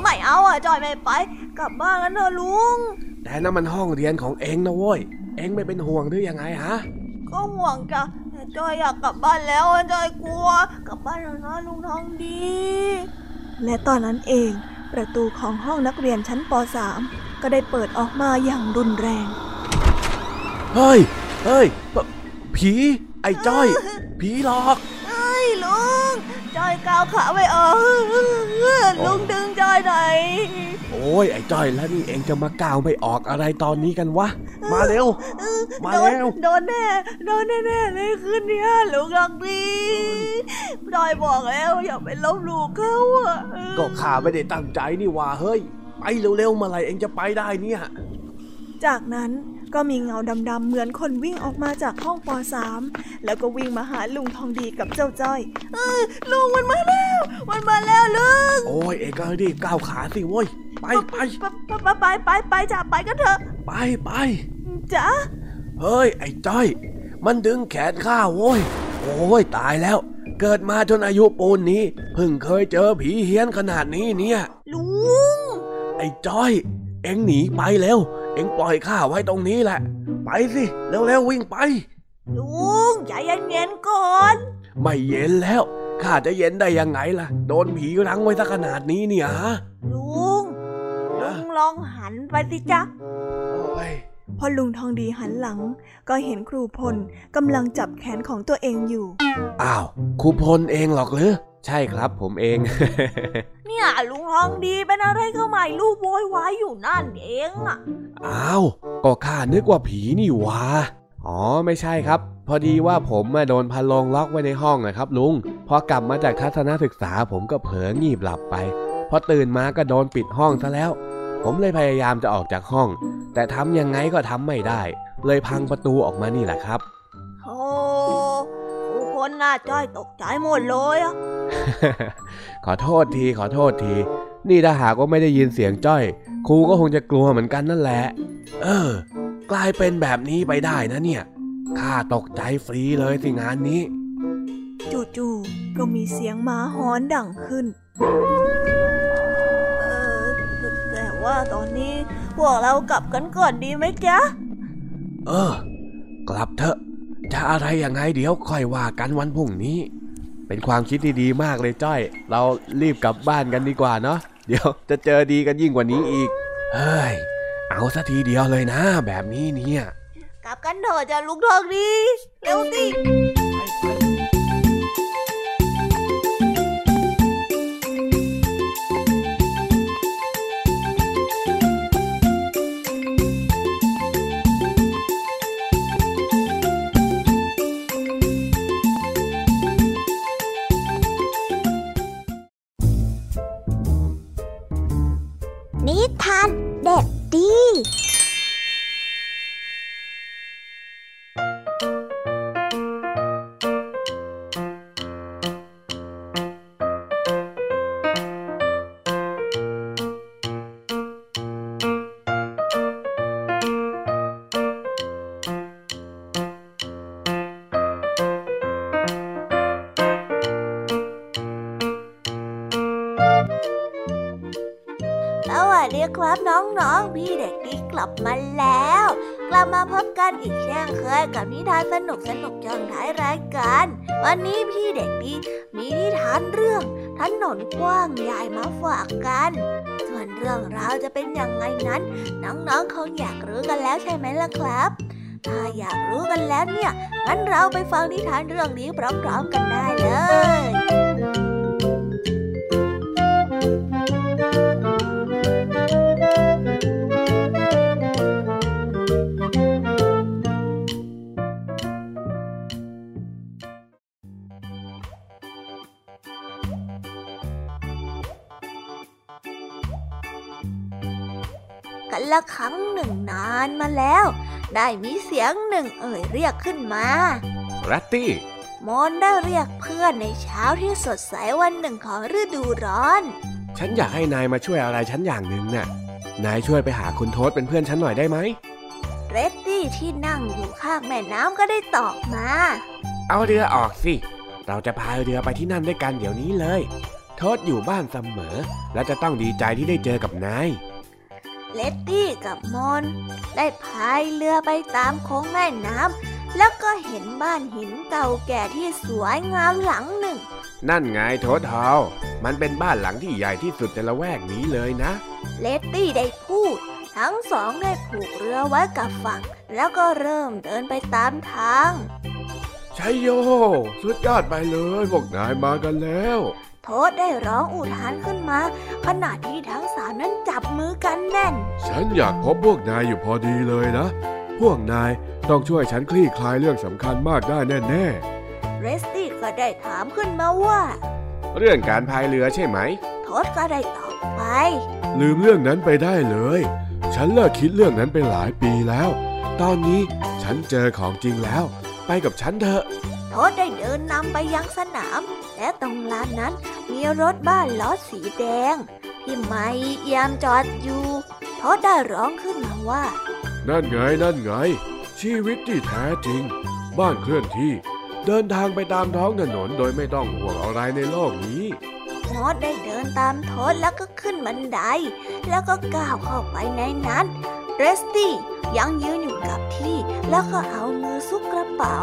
ไม่เอาอะจอยไม่ไป กลับบ้านกันเถอะลุง แต่นั่นมันห้องเรียนของเองนะเว้ย เองไม่เป็นห่วงหรือยังไงฮะ ก็ห่วงจ้ะแต่จอยอยากกลับบ้านแล้วจอยกลัว กลับบ้านแล้วนะลุงทองดี และตอนนั้นเอง ประตูของห้องนักเรียนชั้นป .3 ก็ได้เปิดออกมาอย่างรุนแรง เฮ้ย เฮ้ย ผี ไอ้จ้อย ผีหลอกเฮ้ยลุง จอยก้าวขาไม่ออกลุงดึงจอยหน่อยโอ้ยไอ้จ้อยแล้วนี่เองจะมาก้าวไม่ออกอะไรตอนนี้กันวะมาเร็ว มาแล้วโดนแน่โดนแน่ๆเลยคืนนี้ลุงทองดีจอยบอกแล้วอย่าไปลบหลู่เขาอะก็ข้าไม่ได้ตั้งใจนี่ว่าเฮ้ยไปเร็วๆเมื่อไหรเองจะไปได้เนี่ย จากนั้นก็มีเงาดำๆเหมือนคนวิ่งออกมาจากห้องป .3 แล้วก็วิ่งมาหาลุงทองดีกับเจ้าจ้อย เออลุงมันมาแล้ว มันมาแล้วลุง โอ้ยเองก็รีบก้าวขาสิเว้ยไปไปไปไปไปไปไปจ้ะไปกันเถอะ ไปไปจ้ะเฮ้ย ไอ้จ้อย มันดึงแขนข้าโว้ย โอ้ยตายแล้ว เกิดมาจนอายุปูนนี้เพิ่งเคยเจอผีเฮี้ยนขนาดนี้เนี่ย ลุง ไอ้จ้อย เอ็งหนีไปเร็ว เอ็งปล่อยข้าไว้ตรงนี้แหละ ไปสิ เร็วๆวิ่งไป ลุงใจเย็นๆก่อน ไม่เย็นแล้ว ข้าจะเย็นได้ยังไงล่ะ โดนผีรั้งไว้ซะขนาดนี้เนี่ยฮะลุง ลุงลองหันไปสิจ๊ะโอ้ย พอลุงทองดีหันหลัง ก็เห็นครูพลกำลังจับแขนของตัวเองอยู่ อ้าว ครูพลเองหรอกหรือใช่ครับผมเอง เนี่ยลุงทองดีเป็นอะไรก็ไม่รู้โวยวายอยู่นั่นเองอะอ้าว ก็ข้านึกว่าผีนี่หวะอ๋อไม่ใช่ครับ พอดีว่าผมมาโดนพันลงล็อกไว้ในห้องนะครับลุง พอกลับมาจากทัศนศึกษาผมก็เผลองีบหลับไป พอตื่นมาก็โดนปิดห้องซะแล้ว ผมเลยพยายามจะออกจากห้อง แต่ทำยังไงก็ทำไม่ได้ เลยพังประตูออกมานี่แหละครับโอ้ทุกคนน่าจ้อยตกใจหมดเลยอะขอโทษทีขอโทษที นี่ถ้าหากว่าไม่ได้ยินเสียงจ้อย ครูก็คงจะกลัวเหมือนกันนั่นแหละ เออ กลายเป็นแบบนี้ไปได้นะเนี่ยข้าตกใจฟรีเลยสิงานนี้ จู่ๆก็มีเสียงหมาหอนดังขึ้นเออแต่ ว่าตอนนี้พวกเรากลับกันก่อนดีไหมจ๊ะ เออ กลับเถอะ จะอะไรยังไงเดี๋ยวค่อยว่ากันวันพรุ่งนี้ เป็นความคิดที่ดีมากเลยจ้อย เรารีบกลับบ้านกันดีกว่าเนาะ เดี๋ยวจะเจอดีกันยิ่งกว่านี้อีก เฮ้ย เอาสัทีเดียวเลยนะ แบบนี้เนี่ย กลับกันเถอะจ้ะลุงทองดีเร็วสิ สนุกสนุกๆจองท้ายรายการ วันนี้พี่เด็กดีมีนิทานเรื่องถนนกว้างใหญ่มาฝากกัน ส่วนเรื่องราวจะเป็นอย่างไงนั้น น้องๆคงอยากรู้กันแล้วใช่ไหมล่ะครับ ถ้าอยากรู้กันแล้วเนี่ยงั้นเราไปฟังนิทานเรื่องนี้พร้อมๆกันได้เลย ละครั้งหนึ่งนานมาแล้ว ได้มีเสียงหนึ่งเอ่ยเรียกขึ้นมารัตตี้มอนได้เรียกเพื่อนในเช้าที่สดใสวันหนึ่งของฤดูร้อน ฉันอยากให้นายมาช่วยอะไรฉันอย่างหนึ่งน่ะ นายช่วยไปหาคุณโทษเป็นเพื่อนฉันหน่อยได้ไหมเรตตี้ที่นั่งอยู่ข้างแม่น้ำก็ได้ตอบมา เอาเรือออกสิ เราจะพายเรือไปที่นั่นด้วยกันเดี๋ยวนี้เลย Toad อยู่บ้านเสมอ และจะต้องดีใจที่ได้เจอกับนาย Ratty กับ Mole ได้พายเรือไปตามโค้งแม่น้ำแล้วก็เห็นบ้านหินเก่าแก่ที่สวยงามหลังหนึ่ง นั่นไงโทษเทามันเป็นบ้านหลังที่ใหญ่ที่สุดในละแวกนี้เลยนะ Ratty ได้พูด ทั้งสองได้ผูกเรือไว้กับฝั่ง แล้วก็เริ่มเดินไปตามทางชัยโย สุดยอดไปเลยพวกนายมากันแล้ว โทษได้ร้องอุทานขึ้นมา ขณะที่ทั้งสามนั้นจับมือกันแน่น ฉันอยากพบพวกนายอยู่พอดีเลยนะ พวกนายต้องช่วยฉันคลี่คลายเรื่องสำคัญมากได้แน่เรสตี้ก็ได้ถามขึ้นมาว่าๆเรื่องการพายเรือใช่ไหมโทษก็ได้ตอบไป ลืมเรื่องนั้นไปได้เลย ฉันเลิกคิดเรื่องนั้นไปหลายปีแล้ว ตอนนี้ฉันเจอของจริงแล้ว ไปกับฉันเถอะโทษได้เดินนำไปยังสนาม และตรงลานนั้นมีรถบ้านล้อสีแดง ที่ไม่ยามจอดอยู่โทษได้ร้องขึ้นมาว่า นั่นไงนั่นไง ชีวิตที่แท้จริง บ้านเคลื่อนที่ เดินทางไปตามท้องถนนโดยไม่ต้องห่วงอะไรในโลกนี้โทษได้เดินตามโทษแล้วก็ขึ้นบันได แล้วก็ก้าวเข้าไปในนั้นเรสตี้ยังยืนอยู่กับที่ แล้วก็เอามือซุกกระเป๋า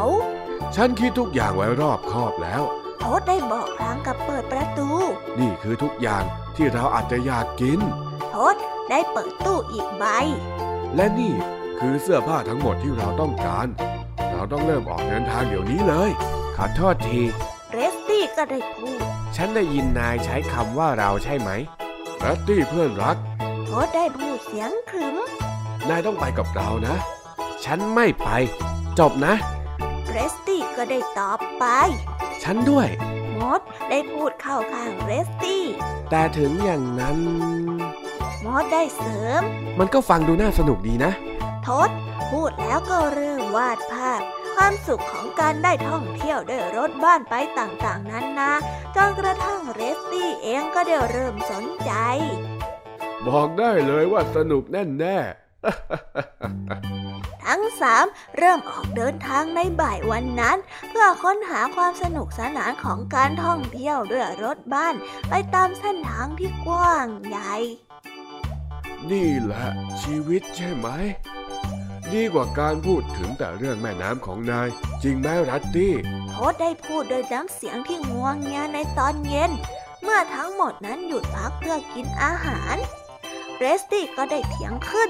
ฉันคิดทุกอย่างไว้รอบคอบแล้วโทษได้บอกพลางกับเปิดประตู นี่คือทุกอย่างที่เราอาจจะอยากกินโทษได้เปิดตู้อีกใบ และนี่คือเสื้อผ้าทั้งหมดที่เราต้องการ เราต้องเริ่มออกเดินทางเดี๋ยวนี้เลย ขอโทษที เรสตี้ก็ได้พูด ฉันได้ยินนายใช้คำว่าเราใช่ไหมแรตตี้เพื่อนรักโทษได้พูดเสียงขรึมนายต้องไปกับเรานะ ฉันไม่ไป จบนะ แรตตี้ก็ได้ตอบไป ฉันด้วย มดได้พูดเข้าข้างแรตตี้ แต่ถึงอย่างนั้น มดได้เสริม มันก็ฟังดูน่าสนุกดีนะ ทศพูดแล้วก็เริ่มวาดภาพ ความสุขของการได้ท่องเที่ยวด้วยรถบ้านไปต่างๆ นั้นนะจนกระทั่งเรสตี้เองก็ได้เริ่มสนใจ บอกได้เลยว่าสนุกแน่แน่ ทั้งสามเริ่มออกเดินทางในบ่ายวันนั้น เพื่อค้นหาความสนุกสนานของการท่องเที่ยวด้วยรถบ้าน ไปตามเส้นทางที่กว้างใหญ่ นี่แหละชีวิตใช่ไหม ดีกว่าการพูดถึงแต่เรื่องแม่น้ำของนาย จริงไหมรัตตี้โทษได้พูดโดยน้ำเสียงที่ง่วงเงียในตอนเย็น เมื่อทั้งหมดนั้นหยุดพักเพื่อกินอาหารเรสตี้ก็ได้เถียงขึ้น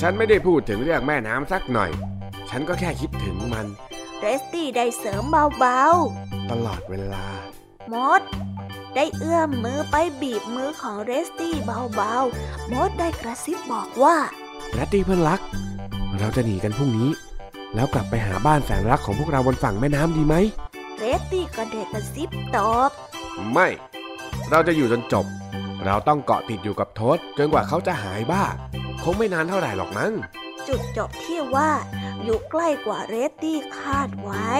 ฉันไม่ได้พูดถึงเรื่องแม่น้ำสักหน่อย ฉันก็แค่คิดถึงมันเรสตี้ได้เสริมเบาตลอดเวลาๆมด ได้เอื้อมมือไปบีบมือของเรสตี้เบาๆ มดได้กระซิบบอกว่ารัตตี้เพื่อนรัก เราจะหนีกันพรุ่งนี้ แล้วกลับไปหาบ้านแสนรักของพวกเราบนฝั่งแม่น้ำดีไหมเรสตี้ก็ได้กระซิบตอบ ไม่ เราจะอยู่จนจบ เราต้องเกาะติดอยู่กับทษจนกว่าเขาจะหายบ้า คงไม่นานเท่าไหร่หรอกมั้ง จุดจบที่ว่า อยู่ใกล้กว่าเรสตี้คาดไว้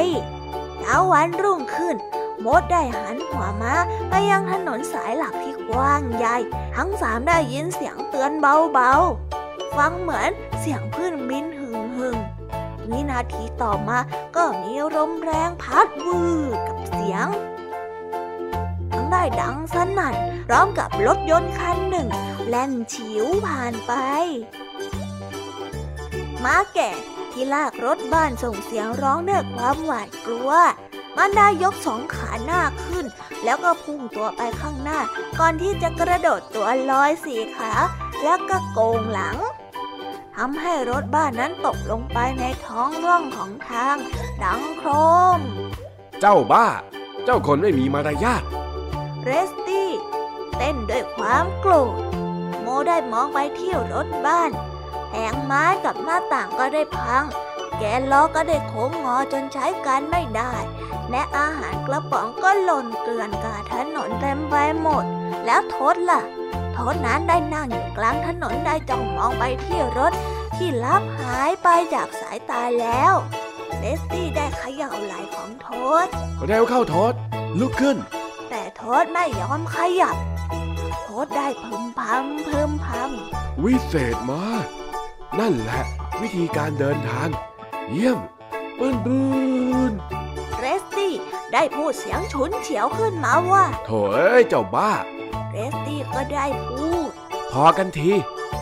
เช้าวันรุ่งขึ้น มดได้หันหัวมาไปยังถนนสายหลักที่กว้างใหญ่ ทั้งสามได้ยินเสียงเตือนเบาๆ ฟังเหมือนเสียงพื้นบินหึ่งหึงๆวินาทีต่อมาก็มีลมแรงพัดวืดกับเสียง ทั้งได้ดังสนั่นพร้อมกับรถยนต์คันหนึ่ง แล่นฉิวผ่านไป ม้าแก่ที่ลากรถบ้านส่งเสียงร้องด้วยความหวาดกลัว มันได้ยกสองขาหน้าขึ้น แล้วก็พุ่งตัวไปข้างหน้า ก่อนที่จะกระโดดตัวลอยสี่ขา แล้วก็โกงหลังทำให้รถบ้านนั้นตกลงไปในท้องร่องของทาง ดังโครม เจ้าบ้า เจ้าคนไม่มีมารยาท เรสตี้เต้นด้วยความโกรธโมได้มองไปที่รถบ้านแผงไม้กับหน้าต่างก็ได้พัง แกล้อก็ได้โค้งงอจนใช้การไม่ได้ และอาหารกระป๋องก็หล่นเกลื่อนกาถนนเต็มไปหมด แล้วทศล่ะ ทศนั้นได้นั่งอยู่กลางถนนได้จ้องมองไปที่รถ ที่ลับหายไปจากสายตาแล้วเลสตี้ได้ขย่าไหล่ของทศเร็วเข้าทษลุกขึ้น ทษไม่ยอมขยับ โทษได้พึมพำพึมพวิเศษมาก นั่นแหละ วิธีการเดินทาง เยี่ยมปืนปืนำเรสตี้ได้พูดเสียงฉุนเฉียวขึ้นมาว่า โถเอ้ยเจ้าบ้าเรสตี้ก็ได้พูด พอกันที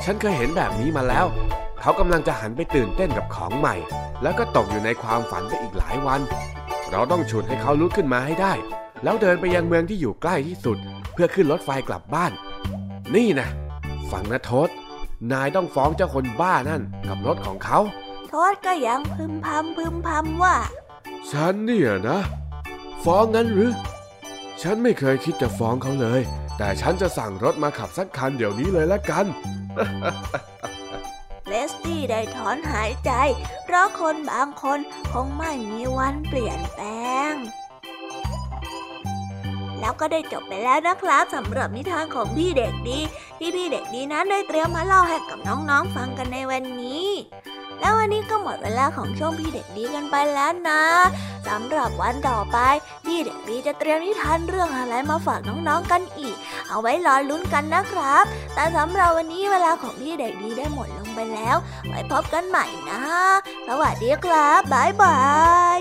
ฉันเคยเห็นแบบนี้มาแล้วพเขากำลังจะหันไปตื่นเต้นกับของใหม่ แล้วก็ตกอยู่ในความฝันไปอีกหลายวัน เราต้องฉุดให้เขาลุกขึ้นมาให้ได้ แล้วเดินไปยังเมืองที่อยู่ใกล้ที่สุด เพื่อขึ้นรถไฟกลับบ้าน นี่นะฟังนะทศนายต้องฟ้องเจ้าคนบ้านั่นกับรถของเขาทศก็ยังพึมพำพึมพำว่า ฉันเนี่ยนะ ฟ้องงั้นหรือ ฉันไม่เคยคิดจะฟ้องเขาเลย แต่ฉันจะสั่งรถมาขับสักคันเดี๋ยวนี้เลยละกันเลสตี้ได้ถอนหายใจ เพราะคนบางคนคงไม่มีวันเปลี่ยนแปลง แล้วก็ได้จบไปแล้วนะครับสำหรับนิทานของพี่เด็กดี ที่พี่เด็กดีนั้นได้เตรียมมาเล่าให้กับน้องๆฟังกันในวันนี้ แล้ววันนี้ก็หมดเวลาของช่วงพี่เด็กดีกันไปแล้วนะสำหรับวันต่อไป พี่เด็กดีจะเตรียมนิทานเรื่องอะไรมาฝากน้องๆกันอีก เอาไว้รอลุ้นกันนะครับ แต่สำหรับวันนี้เวลาของพี่เด็กดีได้หมดลงไปแล้ว ไว้พบกันใหม่นะ สวัสดีครับบ๊ายบาย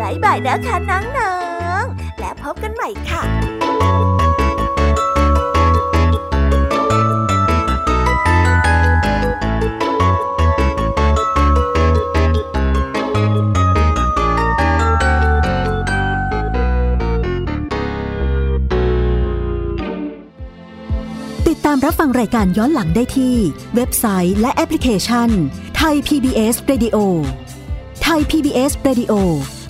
บายบายนะคะน้องๆ และพบกันใหม่ค่ะามรับฟังรายการย้อนหลังได้ที่ เว็บไซต์และแอปพลิเคชันไทย PBS Radio ไทย PBS Radio